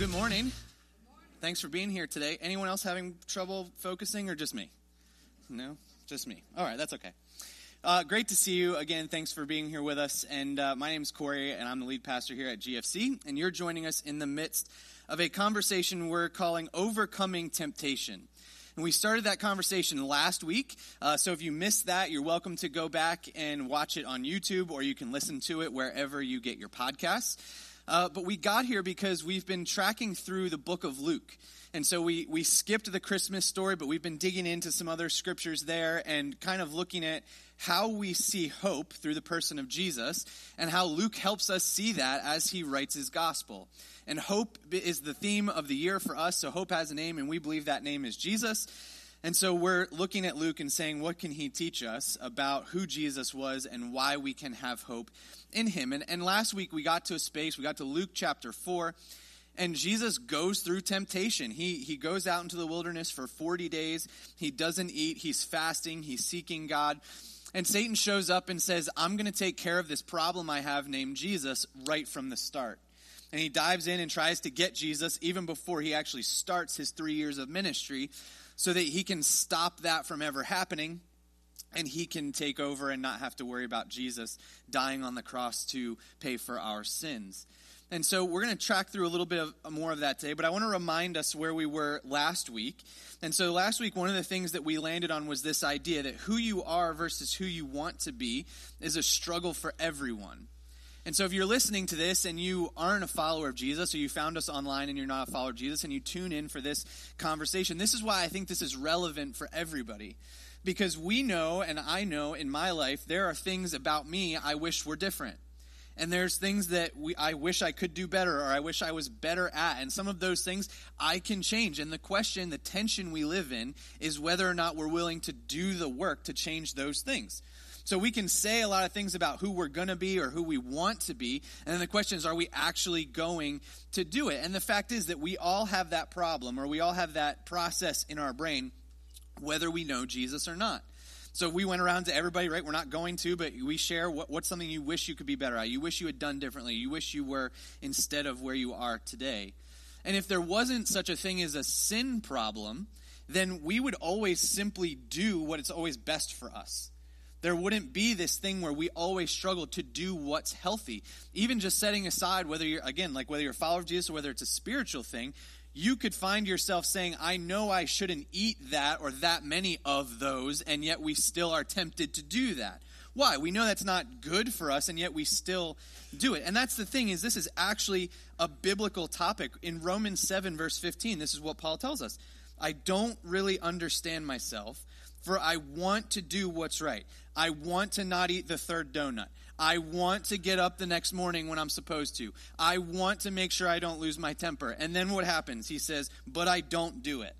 good morning. Thanks for being here today. Anyone else having trouble focusing or just me? No, just me. All right, that's okay. Uh, great to see you again. Thanks for being here with us. And uh, my name is Corey, and I'm the lead pastor here at GFC. And you're joining us in the midst of a conversation we're calling Overcoming Temptation. And we started that conversation last week. Uh, so if you missed that, you're welcome to go back and watch it on YouTube, or you can listen to it wherever you get your podcasts. Uh, but we got here because we've been tracking through the book of Luke. And so we, we skipped the Christmas story, but we've been digging into some other scriptures there and kind of looking at how we see hope through the person of Jesus and how Luke helps us see that as he writes his gospel. And hope is the theme of the year for us. So hope has a name, and we believe that name is Jesus. And so we're looking at Luke and saying, what can he teach us about who Jesus was and why we can have hope in him. And, and last week we got to a space, we got to Luke chapter 4, and Jesus goes through temptation. He, he goes out into the wilderness for 40 days. He doesn't eat, he's fasting, he's seeking God. And Satan shows up and says, I'm going to take care of this problem I have named Jesus right from the start. And he dives in and tries to get Jesus even before he actually starts his three years of ministry so that he can stop that from ever happening and he can take over and not have to worry about Jesus dying on the cross to pay for our sins. And so we're going to track through a little bit of, uh, more of that today, but I want to remind us where we were last week. And so last week, one of the things that we landed on was this idea that who you are versus who you want to be is a struggle for everyone. And so if you're listening to this and you aren't a follower of Jesus, or you found us online and you're not a follower of Jesus, and you tune in for this conversation, this is why I think this is relevant for everybody because we know, and I know in my life, there are things about me I wish were different. And there's things that we, I wish I could do better or I wish I was better at. And some of those things I can change. And the question, the tension we live in, is whether or not we're willing to do the work to change those things. So we can say a lot of things about who we're going to be or who we want to be. And then the question is, are we actually going to do it? And the fact is that we all have that problem or we all have that process in our brain whether we know Jesus or not. So we went around to everybody, right? We're not going to, but we share what, what's something you wish you could be better at. You wish you had done differently. You wish you were instead of where you are today. And if there wasn't such a thing as a sin problem, then we would always simply do what is always best for us. There wouldn't be this thing where we always struggle to do what's healthy. Even just setting aside whether you're, again, like whether you're a follower of Jesus or whether it's a spiritual thing, you could find yourself saying, I know I shouldn't eat that or that many of those, and yet we still are tempted to do that. Why? We know that's not good for us, and yet we still do it. And that's the thing is this is actually a biblical topic. In Romans 7, verse 15, this is what Paul tells us. I don't really understand myself, for I want to do what's right. I want to not eat the third donut. I want to get up the next morning when I'm supposed to. I want to make sure I don't lose my temper. And then what happens? He says, But I don't do it.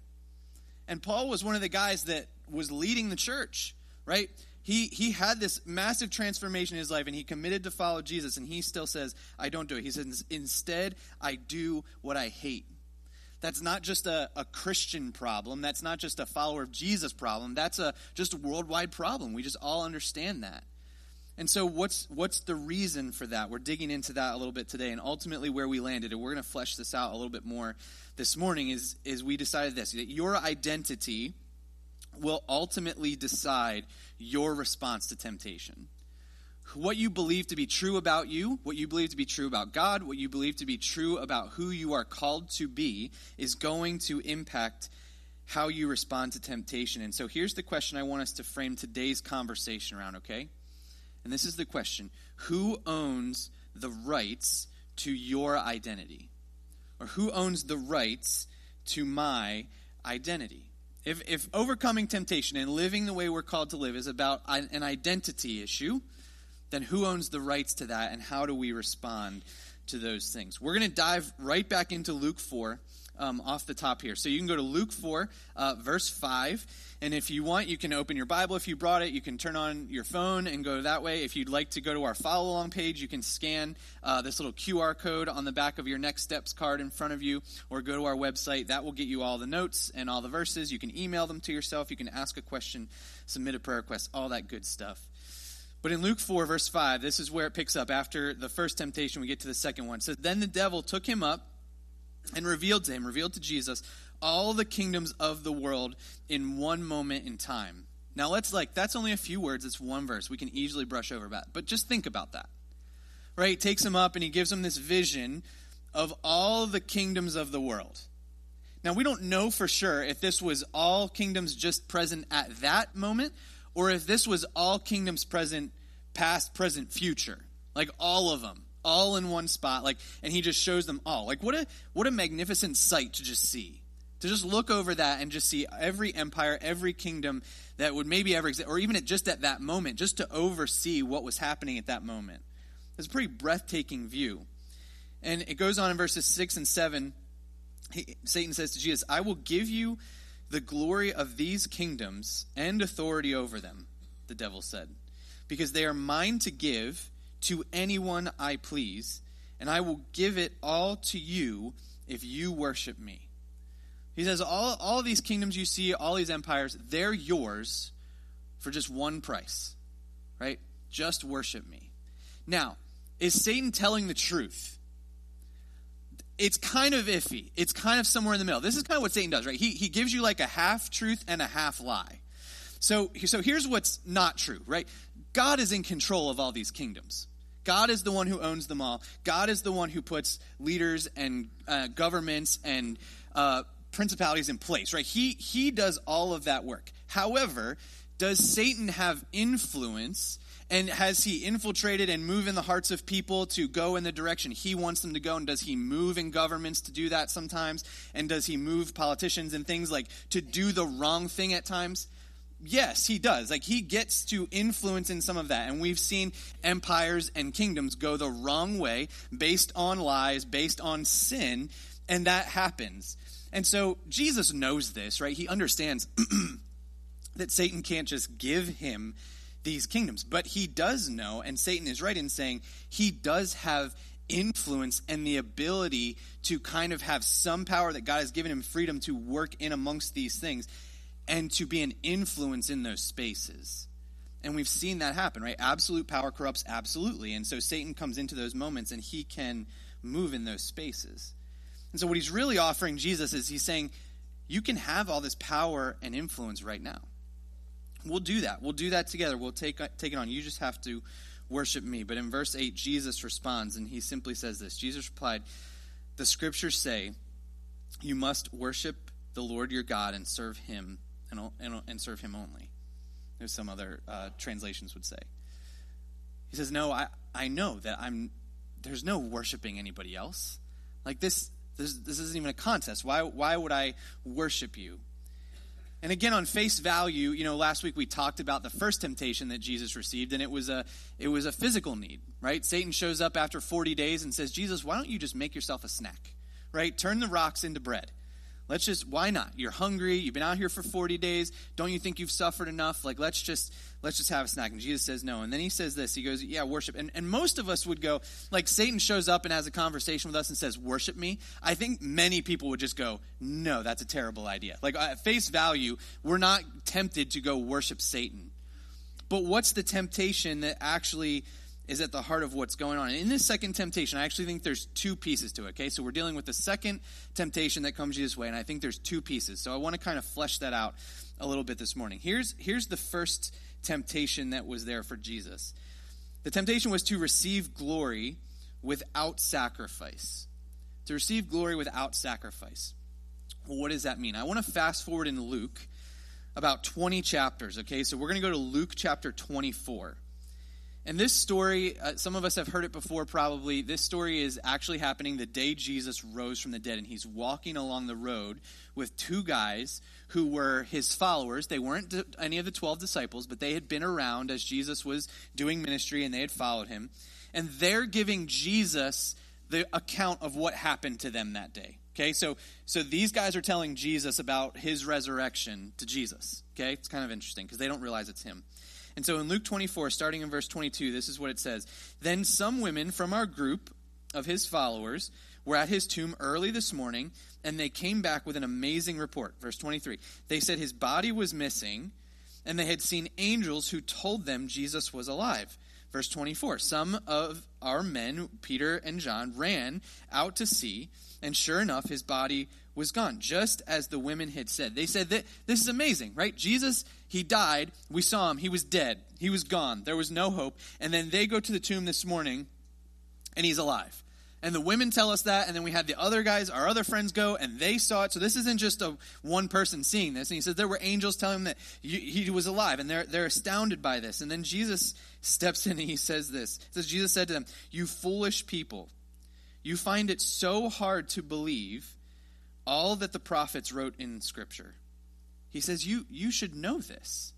And Paul was one of the guys that was leading the church, right? He, he had this massive transformation in his life and he committed to follow Jesus, and he still says, I don't do it. He says, Instead, I do what I hate. That's not just a, a Christian problem. That's not just a follower of Jesus problem. That's a, just a worldwide problem. We just all understand that. And so, what's, what's the reason for that? We're digging into that a little bit today, and ultimately where we landed, and we're going to flesh this out a little bit more this morning, is, is we decided this that your identity will ultimately decide your response to temptation. What you believe to be true about you, what you believe to be true about God, what you believe to be true about who you are called to be, is going to impact how you respond to temptation. And so, here's the question I want us to frame today's conversation around, okay? And this is the question Who owns the rights to your identity? Or who owns the rights to my identity? If, if overcoming temptation and living the way we're called to live is about an identity issue, then who owns the rights to that and how do we respond to those things? We're going to dive right back into Luke 4 um, off the top here. So you can go to Luke 4, uh, verse 5. And if you want, you can open your Bible. If you brought it, you can turn on your phone and go that way. If you'd like to go to our follow along page, you can scan uh, this little QR code on the back of your Next Steps card in front of you, or go to our website. That will get you all the notes and all the verses. You can email them to yourself. You can ask a question, submit a prayer request, all that good stuff. But in Luke 4, verse 5, this is where it picks up. After the first temptation, we get to the second one. Says, Then the devil took him up and revealed to him, revealed to Jesus, all the kingdoms of the world in one moment in time. Now let's like that's only a few words, it's one verse. We can easily brush over that. But just think about that. Right? He takes him up and he gives him this vision of all the kingdoms of the world. Now we don't know for sure if this was all kingdoms just present at that moment or if this was all kingdoms present past, present, future. Like all of them, all in one spot like and he just shows them all. Like what a what a magnificent sight to just see to just look over that and just see every empire, every kingdom that would maybe ever exist, or even at just at that moment, just to oversee what was happening at that moment. It's a pretty breathtaking view. And it goes on in verses 6 and 7. He, Satan says to Jesus, I will give you the glory of these kingdoms and authority over them, the devil said, because they are mine to give to anyone I please, and I will give it all to you if you worship me. He says, all, all these kingdoms you see, all these empires, they're yours for just one price, right? Just worship me. Now, is Satan telling the truth? It's kind of iffy. It's kind of somewhere in the middle. This is kind of what Satan does, right? He, he gives you like a half truth and a half lie. So, so here's what's not true, right? God is in control of all these kingdoms. God is the one who owns them all. God is the one who puts leaders and uh, governments and uh, principalities in place, right? He, he does all of that work. However, does Satan have influence and has he infiltrated and moved in the hearts of people to go in the direction he wants them to go? And does he move in governments to do that sometimes? And does he move politicians and things like to do the wrong thing at times? Yes, he does. Like he gets to influence in some of that. And we've seen empires and kingdoms go the wrong way based on lies, based on sin, and that happens. And so Jesus knows this, right? He understands that Satan can't just give him these kingdoms. But he does know, and Satan is right in saying he does have influence and the ability to kind of have some power that God has given him freedom to work in amongst these things and to be an influence in those spaces. And we've seen that happen, right? Absolute power corrupts absolutely. And so Satan comes into those moments and he can move in those spaces. And so, what he's really offering Jesus is he's saying, You can have all this power and influence right now. We'll do that. We'll do that together. We'll take, take it on. You just have to worship me. But in verse 8, Jesus responds, and he simply says this Jesus replied, The scriptures say, You must worship the Lord your God and serve him and, and, and serve him only. There's some other uh, translations would say. He says, No, I, I know that I'm there's no worshiping anybody else. Like this this, this isn't even a contest. Why, why would I worship you? And again, on face value, you know, last week we talked about the first temptation that Jesus received, and it was a it was a physical need, right? Satan shows up after 40 days and says, Jesus, why don't you just make yourself a snack? Right? Turn the rocks into bread. Let's just, why not? You're hungry. You've been out here for 40 days. Don't you think you've suffered enough? Like, let's just, let's just have a snack. And Jesus says no. And then he says this. He goes, yeah, worship. And, and most of us would go, like, Satan shows up and has a conversation with us and says, worship me. I think many people would just go, no, that's a terrible idea. Like, at face value, we're not tempted to go worship Satan. But what's the temptation that actually is at the heart of what's going on. And in this second temptation, I actually think there's two pieces to it, okay? So we're dealing with the second temptation that comes Jesus' way, and I think there's two pieces. So I want to kind of flesh that out a little bit this morning. Here's, here's the first temptation that was there for Jesus the temptation was to receive glory without sacrifice. To receive glory without sacrifice. What does that mean? I want to fast forward in Luke about 20 chapters, okay? So we're going to go to Luke chapter 24. And this story, uh, some of us have heard it before probably. This story is actually happening the day Jesus rose from the dead, and he's walking along the road with two guys who were his followers. They weren't any of the 12 disciples, but they had been around as Jesus was doing ministry, and they had followed him. And they're giving Jesus the account of what happened to them that day. Okay, so so these guys are telling Jesus about his resurrection to Jesus. Okay, it's kind of interesting because they don't realize it's him. And so in Luke 24, starting in verse 22, this is what it says Then some women from our group of his followers were at his tomb early this morning, and they came back with an amazing report. Verse 23. They said his body was missing, and they had seen angels who told them Jesus was alive. Verse 24. Some of our men, Peter and John, ran out to see, and sure enough, his body was gone, just as the women had said. They said that this is amazing, right? Jesus, he died. We saw him. He was dead. He was gone. There was no hope. And then they go to the tomb this morning, and he's alive. And the women tell us that, and then we had the other guys, our other friends go, and they saw it. So this isn't just a one person seeing this. And he says there were angels telling him that he was alive, and they're they're astounded by this. And then Jesus steps in and he says this. Says Jesus said to them, "You foolish people, you find it so hard to believe all that the prophets wrote in Scripture." He says you you should know this.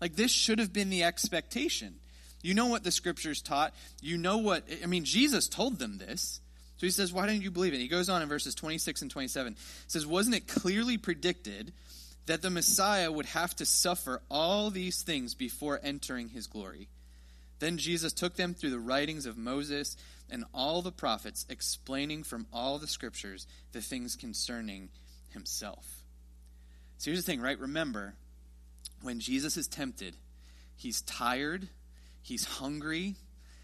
Like this should have been the expectation. You know what the scriptures taught. You know what, I mean, Jesus told them this. So he says, Why don't you believe it? He goes on in verses 26 and 27. He says, Wasn't it clearly predicted that the Messiah would have to suffer all these things before entering his glory? Then Jesus took them through the writings of Moses and all the prophets, explaining from all the scriptures the things concerning himself. So here's the thing, right? Remember, when Jesus is tempted, he's tired he's hungry,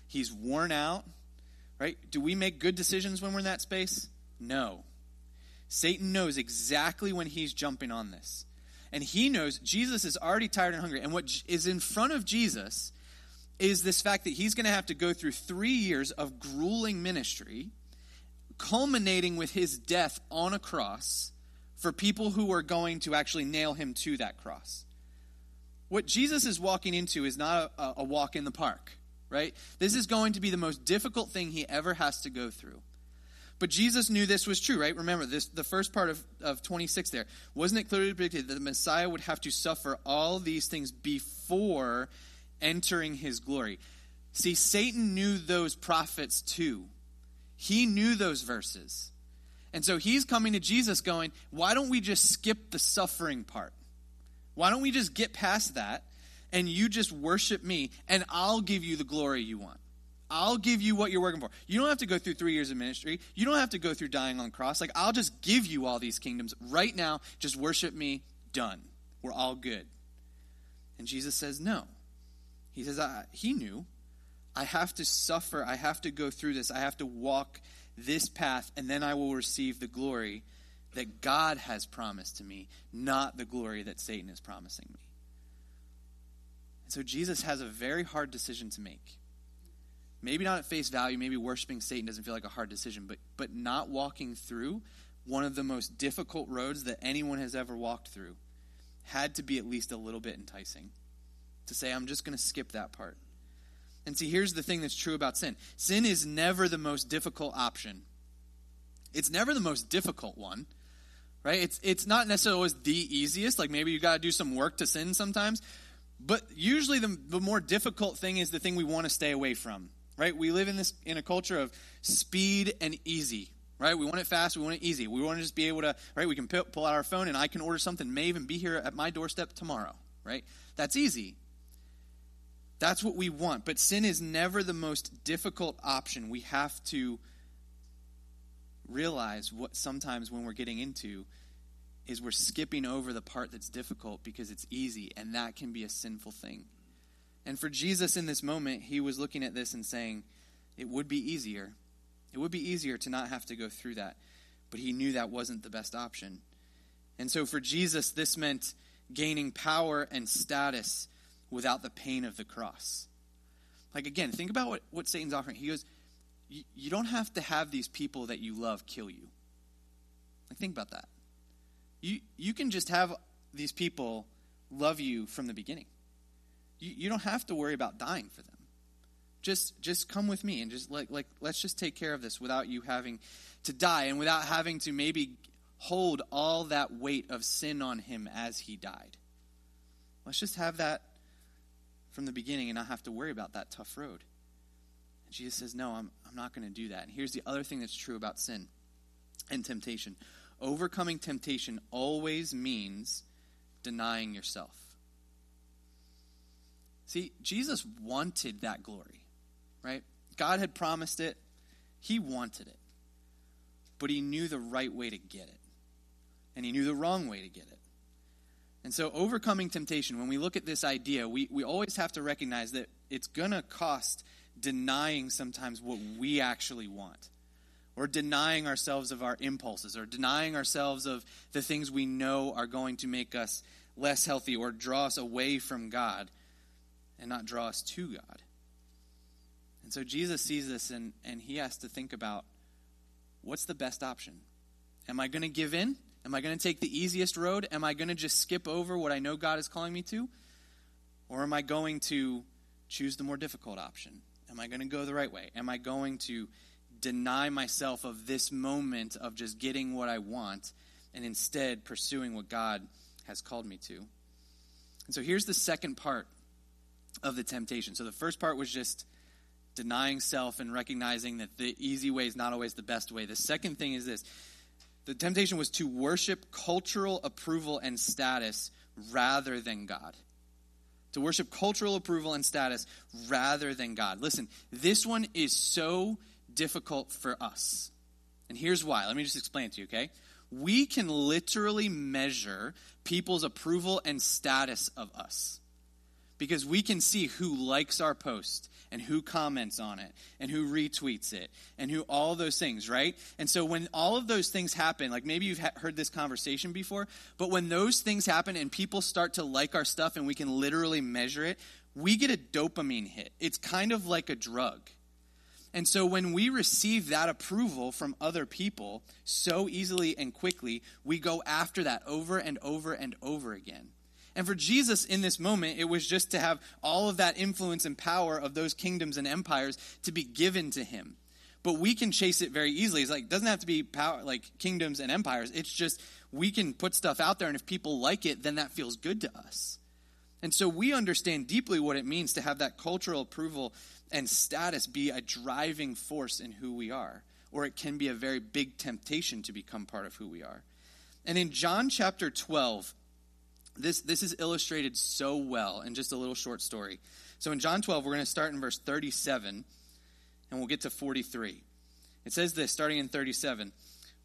he's worn out, right? Do we make good decisions when we're in that space? No. Satan knows exactly when he's jumping on this. And he knows Jesus is already tired and hungry. And what is in front of Jesus is this fact that he's going to have to go through three years of grueling ministry, culminating with his death on a cross for people who are going to actually nail him to that cross. What Jesus is walking into is not a, a walk in the park, right? This is going to be the most difficult thing he ever has to go through. But Jesus knew this was true, right? Remember, this the first part of, of 26 there. Wasn't it clearly predicted that the Messiah would have to suffer all these things before entering his glory? See, Satan knew those prophets too. He knew those verses. And so he's coming to Jesus going, why don't we just skip the suffering part? Why don't we just get past that and you just worship me and I'll give you the glory you want? I'll give you what you're working for. You don't have to go through three years of ministry. You don't have to go through dying on cross. Like, I'll just give you all these kingdoms right now. Just worship me. Done. We're all good. And Jesus says, No. He says, He knew. I have to suffer. I have to go through this. I have to walk this path, and then I will receive the glory that God has promised to me, not the glory that Satan is promising me. And so Jesus has a very hard decision to make. Maybe not at face value, maybe worshiping Satan doesn't feel like a hard decision, but, but not walking through one of the most difficult roads that anyone has ever walked through had to be at least a little bit enticing. To say, I'm just going to skip that part. And see, here's the thing that's true about sin sin is never the most difficult option, it's never the most difficult one right? It's, it's not necessarily always the easiest. Like maybe you got to do some work to sin sometimes. But usually the, the more difficult thing is the thing we want to stay away from, right? We live in this in a culture of speed and easy, right? We want it fast, we want it easy. We want to just be able to, right? We can pull out our phone and I can order something, may even be here at my doorstep tomorrow, right? That's easy. That's what we want. But sin is never the most difficult option. We have to realize what sometimes when we're getting into is we're skipping over the part that's difficult because it's easy, and that can be a sinful thing. And for Jesus in this moment, he was looking at this and saying, it would be easier. It would be easier to not have to go through that. But he knew that wasn't the best option. And so for Jesus, this meant gaining power and status without the pain of the cross. Like, again, think about what, what Satan's offering. He goes, you don't have to have these people that you love kill you. Like, think about that. You, you can just have these people love you from the beginning. You, you don't have to worry about dying for them. Just, just come with me and just like, like, let's just take care of this without you having to die and without having to maybe hold all that weight of sin on him as he died. Let's just have that from the beginning and not have to worry about that tough road. And Jesus says, No, I'm, I'm not going to do that. And here's the other thing that's true about sin and temptation overcoming temptation always means denying yourself. See, Jesus wanted that glory, right? God had promised it, He wanted it. But He knew the right way to get it, and He knew the wrong way to get it. And so, overcoming temptation, when we look at this idea, we, we always have to recognize that it's going to cost denying sometimes what we actually want or denying ourselves of our impulses or denying ourselves of the things we know are going to make us less healthy or draw us away from God and not draw us to God. And so Jesus sees this and, and he has to think about what's the best option? Am I going to give in? Am I going to take the easiest road? Am I going to just skip over what I know God is calling me to? Or am I going to choose the more difficult option? Am I going to go the right way? Am I going to deny myself of this moment of just getting what I want and instead pursuing what God has called me to? And so here's the second part of the temptation. So the first part was just denying self and recognizing that the easy way is not always the best way. The second thing is this the temptation was to worship cultural approval and status rather than God. To worship cultural approval and status rather than God. Listen, this one is so difficult for us. And here's why. Let me just explain it to you, okay? We can literally measure people's approval and status of us because we can see who likes our post and who comments on it and who retweets it and who all those things, right? And so when all of those things happen, like maybe you've heard this conversation before, but when those things happen and people start to like our stuff and we can literally measure it, we get a dopamine hit. It's kind of like a drug. And so when we receive that approval from other people so easily and quickly, we go after that over and over and over again. And for Jesus in this moment, it was just to have all of that influence and power of those kingdoms and empires to be given to him. But we can chase it very easily. It's like it doesn't have to be power like kingdoms and empires. It's just we can put stuff out there and if people like it, then that feels good to us. And so we understand deeply what it means to have that cultural approval and status be a driving force in who we are. Or it can be a very big temptation to become part of who we are. And in John chapter 12, this, this is illustrated so well in just a little short story. So in John 12, we're going to start in verse 37, and we'll get to 43. It says this, starting in 37.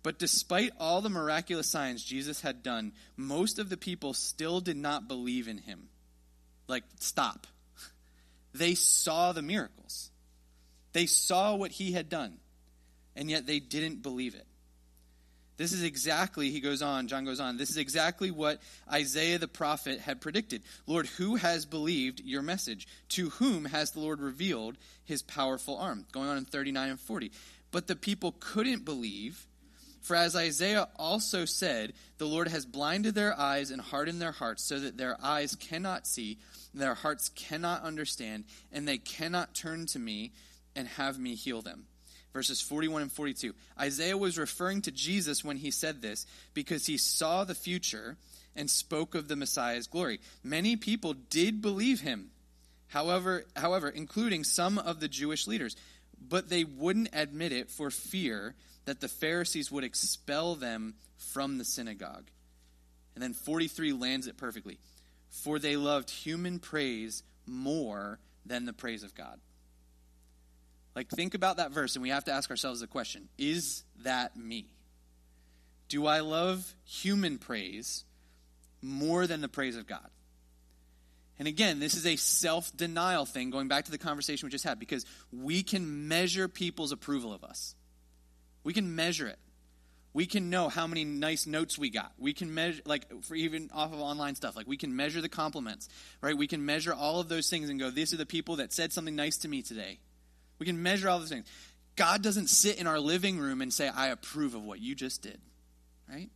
But despite all the miraculous signs Jesus had done, most of the people still did not believe in him. Like, stop. They saw the miracles, they saw what he had done, and yet they didn't believe it. This is exactly, he goes on, John goes on, this is exactly what Isaiah the prophet had predicted. Lord, who has believed your message? To whom has the Lord revealed his powerful arm? Going on in 39 and 40. But the people couldn't believe, for as Isaiah also said, the Lord has blinded their eyes and hardened their hearts, so that their eyes cannot see, their hearts cannot understand, and they cannot turn to me and have me heal them verses 41 and 42. Isaiah was referring to Jesus when he said this because he saw the future and spoke of the Messiah's glory. Many people did believe him, however, however, including some of the Jewish leaders, but they wouldn't admit it for fear that the Pharisees would expel them from the synagogue. And then 43 lands it perfectly. For they loved human praise more than the praise of God. Like, think about that verse, and we have to ask ourselves the question Is that me? Do I love human praise more than the praise of God? And again, this is a self denial thing, going back to the conversation we just had, because we can measure people's approval of us. We can measure it. We can know how many nice notes we got. We can measure, like, for even off of online stuff, like, we can measure the compliments, right? We can measure all of those things and go, these are the people that said something nice to me today. We can measure all those things. God doesn't sit in our living room and say, I approve of what you just did, right?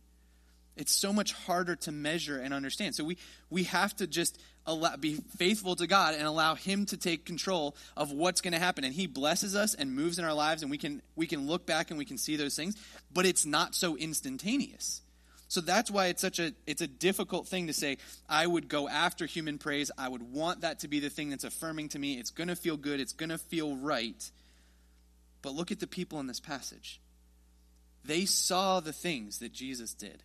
It's so much harder to measure and understand. So we, we have to just allow, be faithful to God and allow Him to take control of what's going to happen. And He blesses us and moves in our lives, and we can, we can look back and we can see those things, but it's not so instantaneous. So that's why it's such a it's a difficult thing to say I would go after human praise. I would want that to be the thing that's affirming to me. It's going to feel good. It's going to feel right. But look at the people in this passage. They saw the things that Jesus did.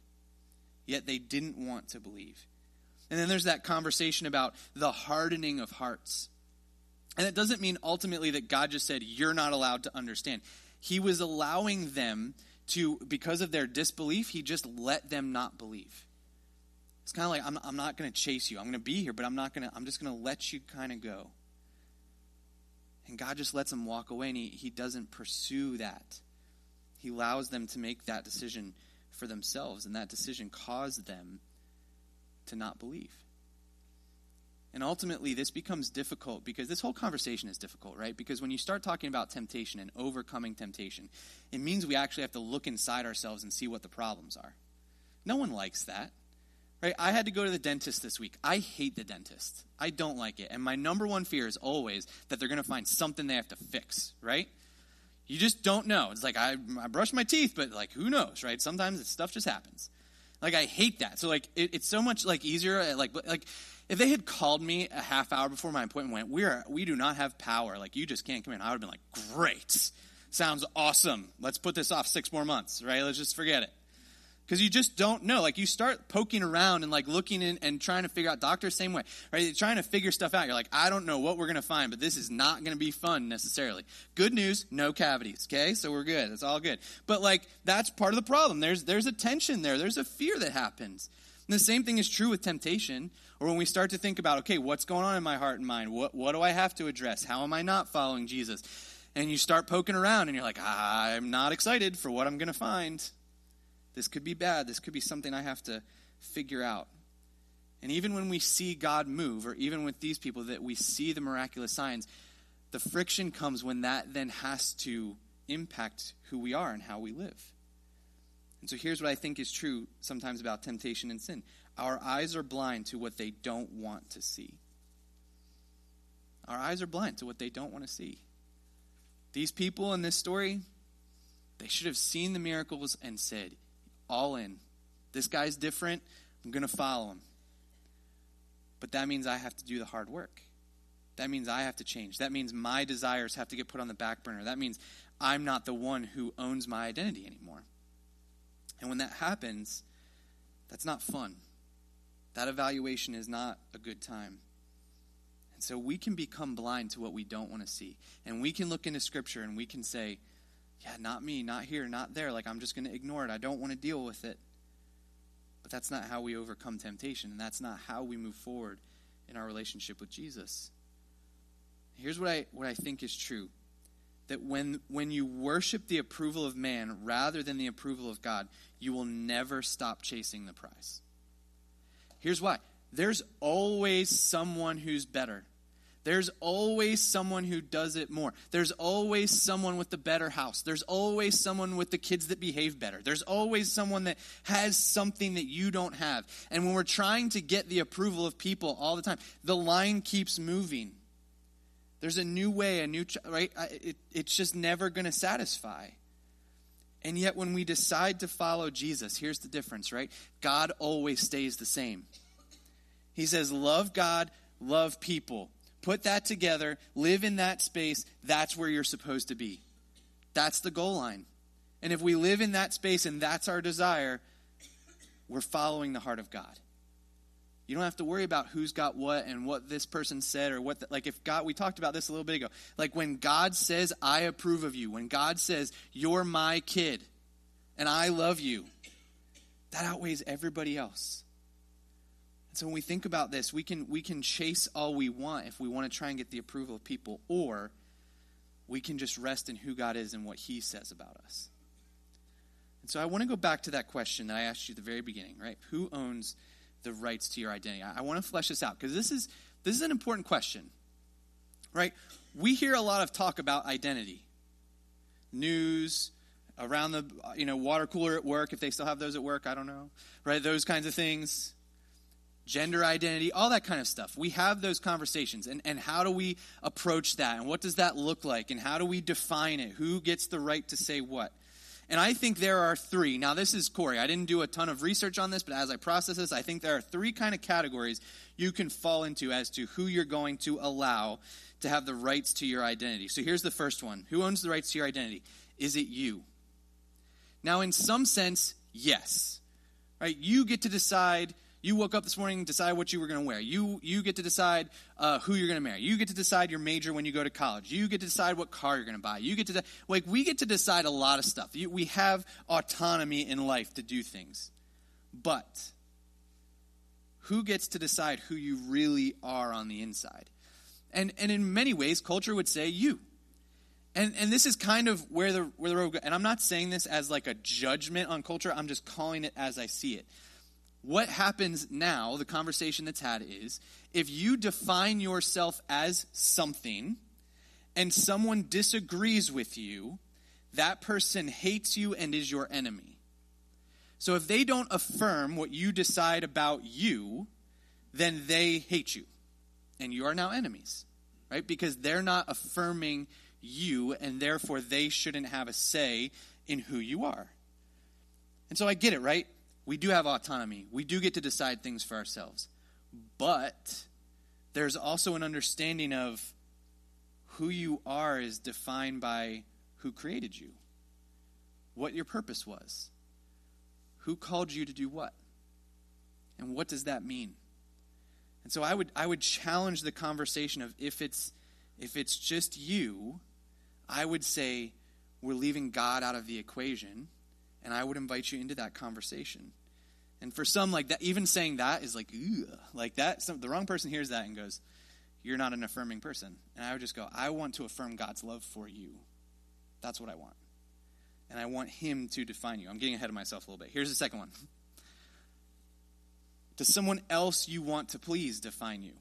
Yet they didn't want to believe. And then there's that conversation about the hardening of hearts. And it doesn't mean ultimately that God just said, You're not allowed to understand. He was allowing them to, because of their disbelief, he just let them not believe. It's kind of like, I'm, I'm not going to chase you. I'm going to be here, but I'm not going to, I'm just going to let you kind of go. And God just lets them walk away and he, he doesn't pursue that. He allows them to make that decision for themselves, and that decision caused them to not believe. And ultimately, this becomes difficult because this whole conversation is difficult, right? Because when you start talking about temptation and overcoming temptation, it means we actually have to look inside ourselves and see what the problems are. No one likes that. Right? I had to go to the dentist this week. I hate the dentist. I don't like it. And my number one fear is always that they're going to find something they have to fix, right? You just don't know. It's like I, I brush my teeth, but like who knows, right? Sometimes stuff just happens. Like I hate that. So like it, it's so much like easier. Uh, like like if they had called me a half hour before my appointment went, we are we do not have power. Like you just can't come in. I would have been like, great, sounds awesome. Let's put this off six more months, right? Let's just forget it because you just don't know. Like you start poking around and like looking in and trying to figure out. Doctors same way, right? You're trying to figure stuff out. You're like, I don't know what we're gonna find, but this is not gonna be fun necessarily. Good news, no cavities. Okay, so we're good. It's all good. But like that's part of the problem. There's there's a tension there. There's a fear that happens. And the same thing is true with temptation, or when we start to think about, okay, what's going on in my heart and mind? What what do I have to address? How am I not following Jesus? And you start poking around, and you're like, I'm not excited for what I'm gonna find. This could be bad. This could be something I have to figure out. And even when we see God move, or even with these people, that we see the miraculous signs, the friction comes when that then has to impact who we are and how we live. And so here's what I think is true sometimes about temptation and sin our eyes are blind to what they don't want to see. Our eyes are blind to what they don't want to see. These people in this story, they should have seen the miracles and said, all in. This guy's different. I'm going to follow him. But that means I have to do the hard work. That means I have to change. That means my desires have to get put on the back burner. That means I'm not the one who owns my identity anymore. And when that happens, that's not fun. That evaluation is not a good time. And so we can become blind to what we don't want to see. And we can look into Scripture and we can say, yeah, not me, not here, not there. Like, I'm just going to ignore it. I don't want to deal with it. But that's not how we overcome temptation, and that's not how we move forward in our relationship with Jesus. Here's what I, what I think is true that when, when you worship the approval of man rather than the approval of God, you will never stop chasing the prize. Here's why there's always someone who's better. There's always someone who does it more. There's always someone with the better house. There's always someone with the kids that behave better. There's always someone that has something that you don't have. And when we're trying to get the approval of people all the time, the line keeps moving. There's a new way, a new, right? It, it's just never going to satisfy. And yet, when we decide to follow Jesus, here's the difference, right? God always stays the same. He says, Love God, love people. Put that together, live in that space. That's where you're supposed to be. That's the goal line. And if we live in that space and that's our desire, we're following the heart of God. You don't have to worry about who's got what and what this person said or what, the, like if God, we talked about this a little bit ago. Like when God says, I approve of you, when God says, you're my kid and I love you, that outweighs everybody else. So when we think about this, we can we can chase all we want if we want to try and get the approval of people, or we can just rest in who God is and what He says about us. And so I want to go back to that question that I asked you at the very beginning, right? Who owns the rights to your identity? I, I want to flesh this out because this is this is an important question, right? We hear a lot of talk about identity, news, around the you know water cooler at work if they still have those at work. I don't know, right? Those kinds of things gender identity, all that kind of stuff. We have those conversations. And, and how do we approach that? And what does that look like? And how do we define it? Who gets the right to say what? And I think there are three. Now, this is Corey. I didn't do a ton of research on this, but as I process this, I think there are three kind of categories you can fall into as to who you're going to allow to have the rights to your identity. So here's the first one Who owns the rights to your identity? Is it you? Now, in some sense, yes. Right? You get to decide you woke up this morning and decided what you were going to wear. You, you get to decide uh, who you're going to marry. You get to decide your major when you go to college. You get to decide what car you're going to buy. You get to, de- like, we get to decide a lot of stuff. You, we have autonomy in life to do things. But who gets to decide who you really are on the inside? And, and in many ways, culture would say you. And, and this is kind of where the, where the road. And I'm not saying this as like a judgment on culture, I'm just calling it as I see it what happens now, the conversation that's had is if you define yourself as something and someone disagrees with you, that person hates you and is your enemy. So if they don't affirm what you decide about you, then they hate you and you are now enemies, right? Because they're not affirming you and therefore they shouldn't have a say in who you are. And so I get it, right? we do have autonomy. We do get to decide things for ourselves. But there's also an understanding of who you are is defined by who created you, what your purpose was, who called you to do what, and what does that mean? And so I would, I would challenge the conversation of if it's, if it's just you, I would say we're leaving God out of the equation and I would invite you into that conversation. And for some, like that, even saying that is like, like that. Some, the wrong person hears that and goes, "You're not an affirming person." And I would just go, "I want to affirm God's love for you. That's what I want, and I want Him to define you." I'm getting ahead of myself a little bit. Here's the second one. Does someone else you want to please define you?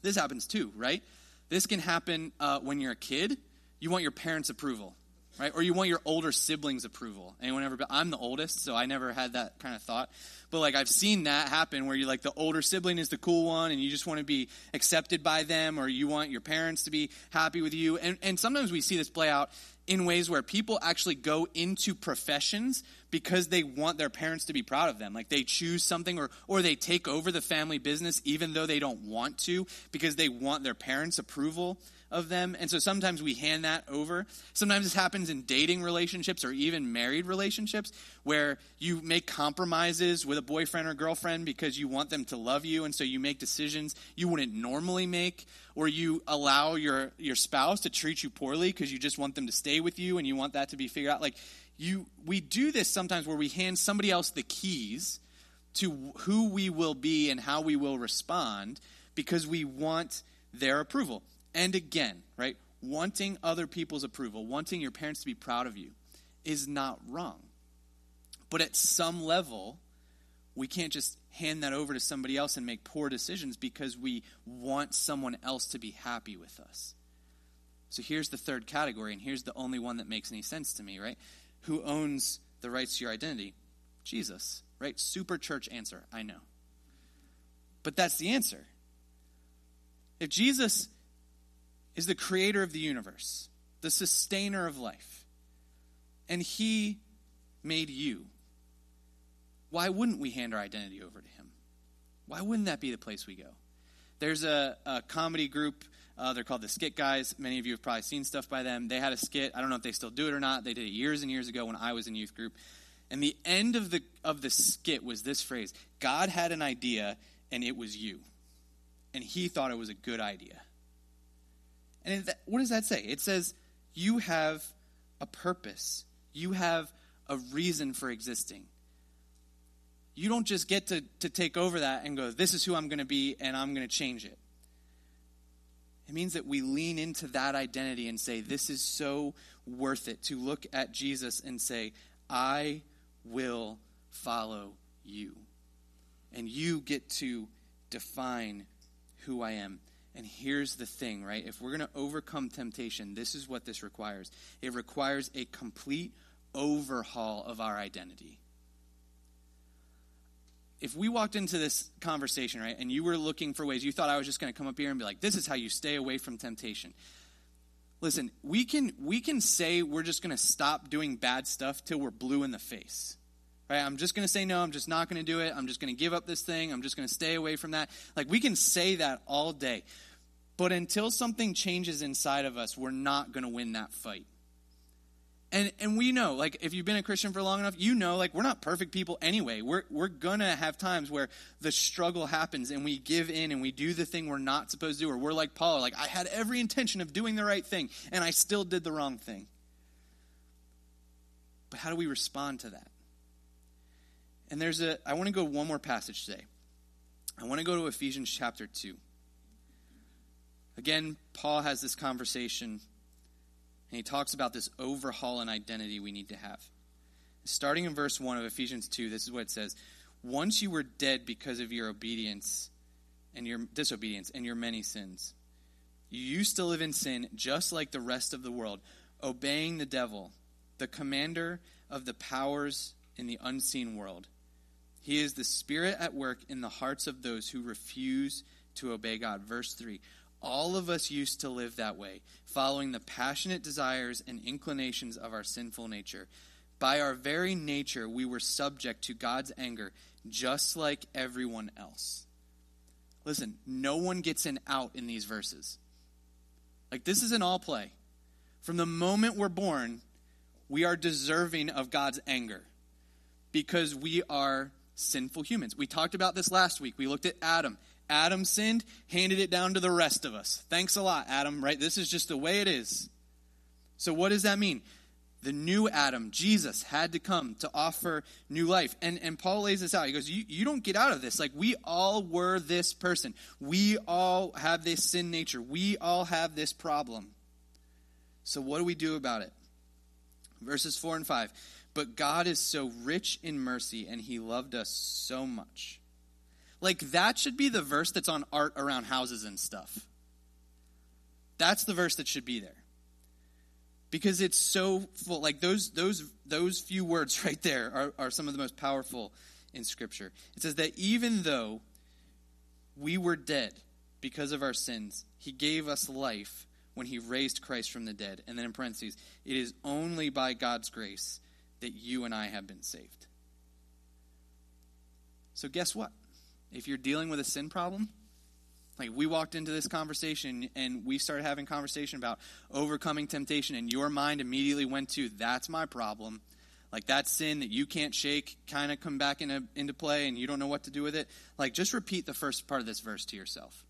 This happens too, right? This can happen uh, when you're a kid. You want your parents' approval right? Or you want your older siblings' approval. Anyone ever? I'm the oldest, so I never had that kind of thought. But like I've seen that happen, where you're like the older sibling is the cool one, and you just want to be accepted by them, or you want your parents to be happy with you. And and sometimes we see this play out in ways where people actually go into professions because they want their parents to be proud of them. Like they choose something or, or they take over the family business even though they don't want to because they want their parents' approval of them. And so sometimes we hand that over. Sometimes this happens in dating relationships or even married relationships where you make compromises with a boyfriend or girlfriend because you want them to love you. And so you make decisions you wouldn't normally make, or you allow your, your spouse to treat you poorly because you just want them to stay with you and you want that to be figured out. Like, you, we do this sometimes where we hand somebody else the keys to who we will be and how we will respond because we want their approval and again, right? Wanting other people's approval, wanting your parents to be proud of you is not wrong. But at some level, we can't just hand that over to somebody else and make poor decisions because we want someone else to be happy with us. So here's the third category, and here's the only one that makes any sense to me, right? Who owns the rights to your identity? Jesus, right? Super church answer, I know. But that's the answer. If Jesus is the creator of the universe, the sustainer of life. And he made you. Why wouldn't we hand our identity over to him? Why wouldn't that be the place we go? There's a, a comedy group. Uh, they're called the Skit Guys. Many of you have probably seen stuff by them. They had a skit. I don't know if they still do it or not. They did it years and years ago when I was in youth group. And the end of the of the skit was this phrase: God had an idea, and it was you, and He thought it was a good idea. And what does that say? It says, you have a purpose, you have a reason for existing. You don't just get to, to take over that and go, this is who I'm going to be, and I'm going to change it. It means that we lean into that identity and say, This is so worth it to look at Jesus and say, I will follow you. And you get to define who I am. And here's the thing, right? If we're going to overcome temptation, this is what this requires it requires a complete overhaul of our identity. If we walked into this conversation, right, and you were looking for ways, you thought I was just going to come up here and be like, this is how you stay away from temptation. Listen, we can, we can say we're just going to stop doing bad stuff till we're blue in the face Right? I'm just going to say no. I'm just not going to do it. I'm just going to give up this thing. I'm just going to stay away from that. Like we can say that all day. But until something changes inside of us, we're not going to win that fight. And and we know, like if you've been a Christian for long enough, you know like we're not perfect people anyway. We're we're going to have times where the struggle happens and we give in and we do the thing we're not supposed to do or we're like Paul, like I had every intention of doing the right thing and I still did the wrong thing. But how do we respond to that? And there's a, I want to go one more passage today. I want to go to Ephesians chapter 2. Again, Paul has this conversation, and he talks about this overhaul and identity we need to have. Starting in verse 1 of Ephesians 2, this is what it says Once you were dead because of your obedience and your disobedience and your many sins, you used to live in sin just like the rest of the world, obeying the devil, the commander of the powers in the unseen world he is the spirit at work in the hearts of those who refuse to obey God. Verse 3 All of us used to live that way, following the passionate desires and inclinations of our sinful nature. By our very nature, we were subject to God's anger, just like everyone else. Listen, no one gets an out in these verses. Like, this is an all play. From the moment we're born, we are deserving of God's anger because we are sinful humans. We talked about this last week. We looked at Adam. Adam sinned, handed it down to the rest of us. Thanks a lot, Adam, right? This is just the way it is. So, what does that mean? The new Adam, Jesus, had to come to offer new life. And, and Paul lays this out. He goes, you, you don't get out of this. Like, we all were this person. We all have this sin nature. We all have this problem. So, what do we do about it? Verses 4 and 5. But God is so rich in mercy, and he loved us so much. Like, that should be the verse that's on art around houses and stuff. That's the verse that should be there. Because it's so full. Like, those, those, those few words right there are, are some of the most powerful in Scripture. It says that even though we were dead because of our sins, he gave us life when he raised Christ from the dead. And then in parentheses, it is only by God's grace that you and I have been saved. So, guess what? If you're dealing with a sin problem, like we walked into this conversation and we started having conversation about overcoming temptation, and your mind immediately went to, that's my problem. Like that sin that you can't shake kind of come back into, into play and you don't know what to do with it. Like just repeat the first part of this verse to yourself.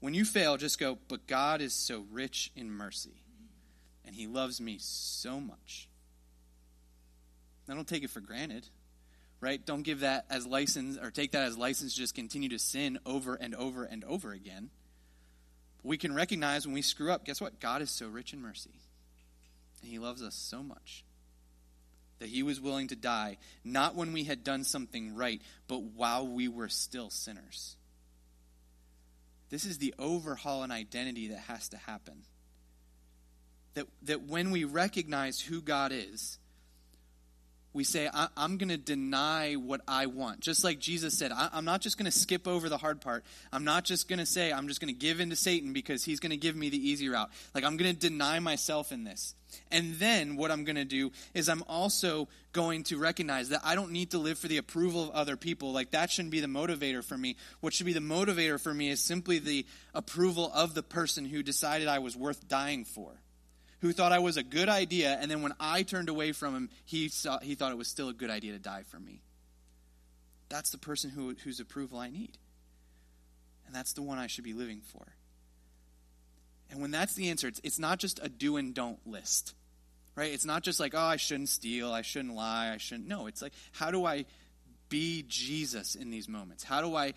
When you fail, just go, but God is so rich in mercy, and He loves me so much. I don't take it for granted, right? Don't give that as license or take that as license to just continue to sin over and over and over again. But we can recognize when we screw up, guess what? God is so rich in mercy, and He loves us so much that He was willing to die, not when we had done something right, but while we were still sinners. This is the overhaul in identity that has to happen. That, that when we recognize who God is, we say, I, am going to deny what I want. Just like Jesus said, I, I'm not just going to skip over the hard part. I'm not just going to say, I'm just going to give in to Satan because he's going to give me the easy route. Like, I'm going to deny myself in this. And then what I'm going to do is I'm also going to recognize that I don't need to live for the approval of other people. Like, that shouldn't be the motivator for me. What should be the motivator for me is simply the approval of the person who decided I was worth dying for who thought I was a good idea, and then when I turned away from him, he, saw, he thought it was still a good idea to die for me. That's the person who, whose approval I need. And that's the one I should be living for. And when that's the answer, it's, it's not just a do and don't list, right? It's not just like, oh, I shouldn't steal, I shouldn't lie, I shouldn't. No, it's like, how do I be Jesus in these moments? How do I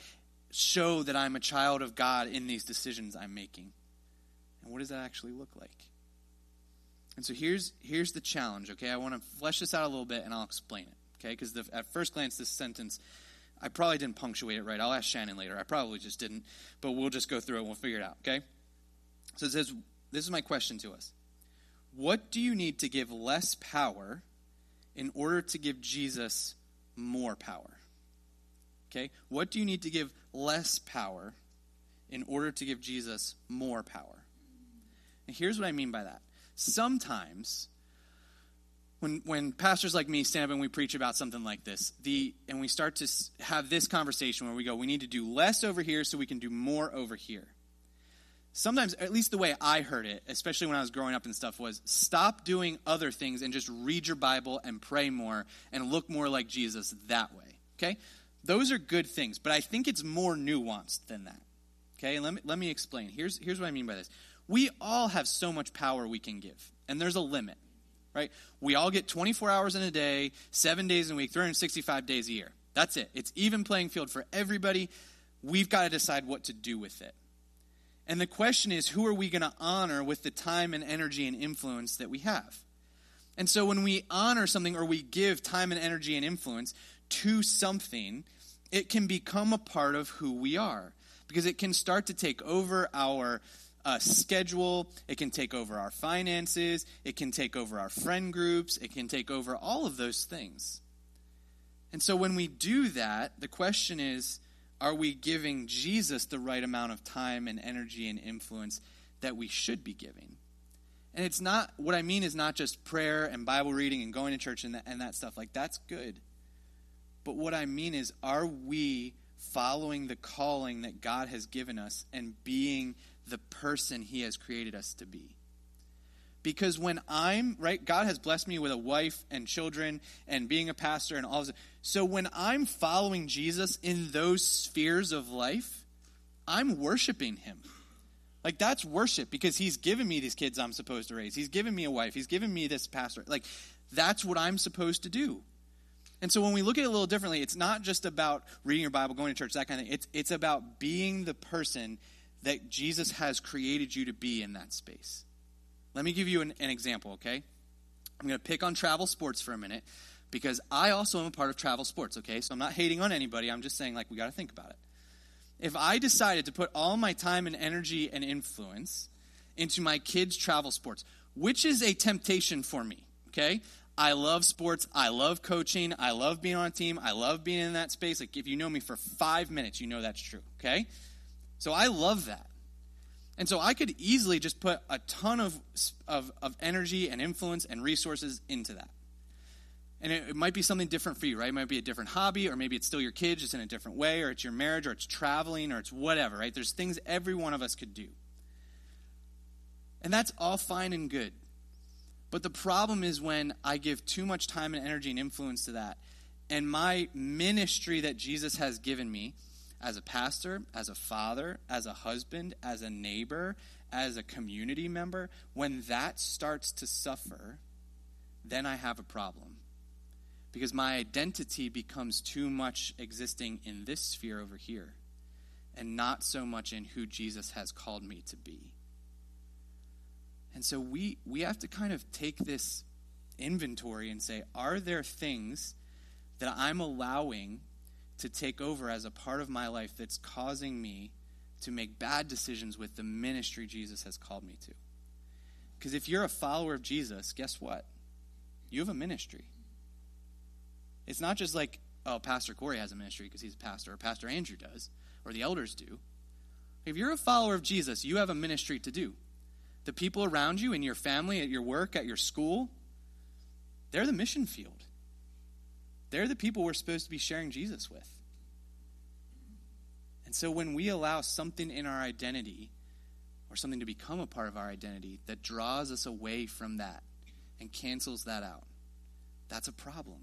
show that I'm a child of God in these decisions I'm making? And what does that actually look like? And so here's here's the challenge, okay? I want to flesh this out a little bit and I'll explain it, okay? Because at first glance, this sentence, I probably didn't punctuate it right. I'll ask Shannon later. I probably just didn't, but we'll just go through it and we'll figure it out, okay? So it says, this is my question to us. What do you need to give less power in order to give Jesus more power? Okay? What do you need to give less power in order to give Jesus more power? And here's what I mean by that sometimes when when pastors like me stand up and we preach about something like this, the and we start to have this conversation where we go, we need to do less over here so we can do more over here. Sometimes, at least the way I heard it, especially when I was growing up and stuff, was stop doing other things and just read your Bible and pray more and look more like Jesus that way. Okay? Those are good things, but I think it's more nuanced than that. Okay? Let me, let me explain. Here's, here's what I mean by this we all have so much power we can give, and there's a limit, right? We all get 24 hours in a day, seven days in a week, 365 days a year. That's it. It's even playing field for everybody. We've got to decide what to do with it. And the question is, who are we going to honor with the time and energy and influence that we have? And so when we honor something or we give time and energy and influence to something, it can become a part of who we are because it can start to take over our uh, schedule, it can take over our finances, it can take over our friend groups, it can take over all of those things. And so when we do that, the question is are we giving Jesus the right amount of time and energy and influence that we should be giving? And it's not, what I mean is not just prayer and Bible reading and going to church and that, and that stuff. Like, that's good. But what I mean is, are we following the calling that God has given us and being the person He has created us to be? Because when I'm, right, God has blessed me with a wife and children and being a pastor and all of. So when I'm following Jesus in those spheres of life, I'm worshiping Him. Like that's worship because He's given me these kids I'm supposed to raise. He's given me a wife. He's given me this pastor. Like that's what I'm supposed to do. And so when we look at it a little differently, it's not just about reading your Bible, going to church, that kind of thing. It's, it's about being the person that Jesus has created you to be in that space. Let me give you an, an example, okay? I'm going to pick on travel sports for a minute because I also am a part of travel sports, okay? So I'm not hating on anybody. I'm just saying, like, we got to think about it. If I decided to put all my time and energy and influence into my kids' travel sports, which is a temptation for me, okay? I love sports. I love coaching. I love being on a team. I love being in that space. Like, if you know me for five minutes, you know that's true, okay? So I love that. And so I could easily just put a ton of, of, of energy and influence and resources into that. And it, it, might be something different for you, right? It might be a different hobby, or maybe it's still your kids, just in a different way, or it's your marriage, or it's traveling, or it's whatever, right? There's things every one of us could do. And that's all fine and good. But the problem is when I give too much time and energy and influence to that, and my ministry that Jesus has given me as a pastor, as a father, as a husband, as a neighbor, as a community member, when that starts to suffer, then I have a problem. Because my identity becomes too much existing in this sphere over here and not so much in who Jesus has called me to be. And so we, we have to kind of take this inventory and say, are there things that I'm allowing to take over as a part of my life that's causing me to make bad decisions with the ministry Jesus has called me to. Because if you're a follower of Jesus, guess what? You have a ministry. It's not just like, oh, Pastor Corey has a ministry because he's a pastor, or Pastor Andrew does, or the elders do. If you're a follower of Jesus, you have a ministry to do. The people around you, in your family, at your work, at your school, they're the mission field. They're the people we're supposed to be sharing Jesus with. And so when we allow something in our identity or something to become a part of our identity that draws us away from that and cancels that out, that's a problem.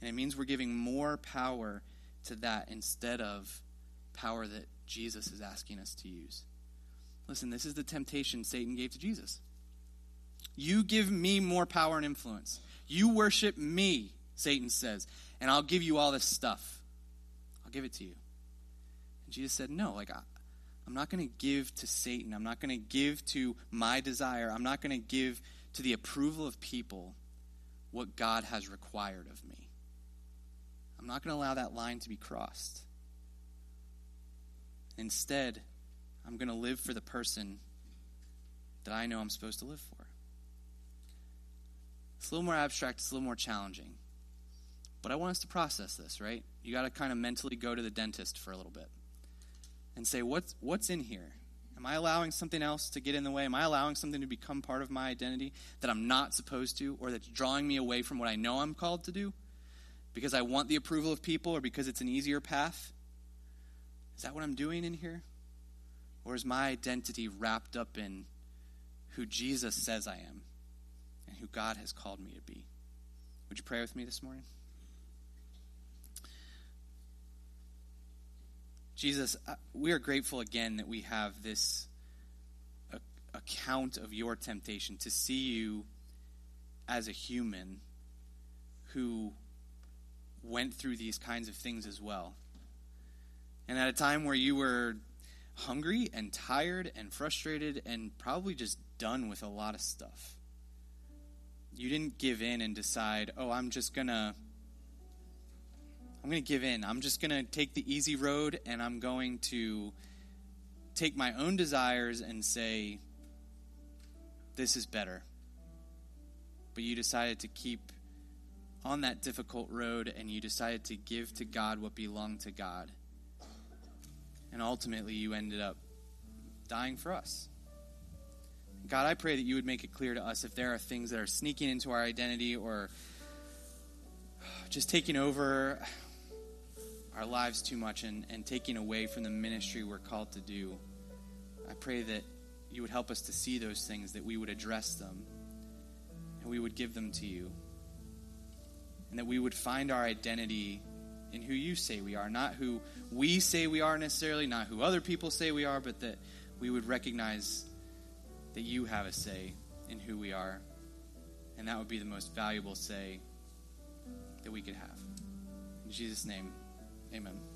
And it means we're giving more power to that instead of power that Jesus is asking us to use. Listen, this is the temptation Satan gave to Jesus. You give me more power and influence. You worship me Satan says, and I'll give you all this stuff. I'll give it to you. And Jesus said, No, like, I, I'm not going to give to Satan. I'm not going to give to my desire. I'm not going to give to the approval of people what God has required of me. I'm not going to allow that line to be crossed. Instead, I'm going to live for the person that I know I'm supposed to live for. It's a little more abstract, it's a little more challenging. But I want us to process this, right? You got to kind of mentally go to the dentist for a little bit and say, what's, what's in here? Am I allowing something else to get in the way? Am I allowing something to become part of my identity that I'm not supposed to, or that's drawing me away from what I know I'm called to do? Because I want the approval of people, or because it's an easier path? Is that what I'm doing in here? Or is my identity wrapped up in who Jesus says I am and who God has called me to be? Would you pray with me this morning? Jesus, uh, we are grateful again that we have this account of your temptation to see you as a human who went through these kinds of things as well. And at a time where you were hungry and tired and frustrated and probably just done with a lot of stuff. You didn't give in and decide, oh, I'm just going to. I'm going to give in. I'm just going to take the easy road and I'm going to take my own desires and say, this is better. But you decided to keep on that difficult road and you decided to give to God what belonged to God. And ultimately, you ended up dying for us. God, I pray that you would make it clear to us if there are things that are sneaking into our identity or just taking over our lives too much and, and taking away from the ministry we're called to do. I pray that you would help us to see those things, that we would address them, and we would give them to you. And that we would find our identity in who you say we are, not who we say we are necessarily, not who other people say we are, but that we would recognize that you have a say in who we are. And that would be the most valuable say that we could have. In Jesus' name, amen.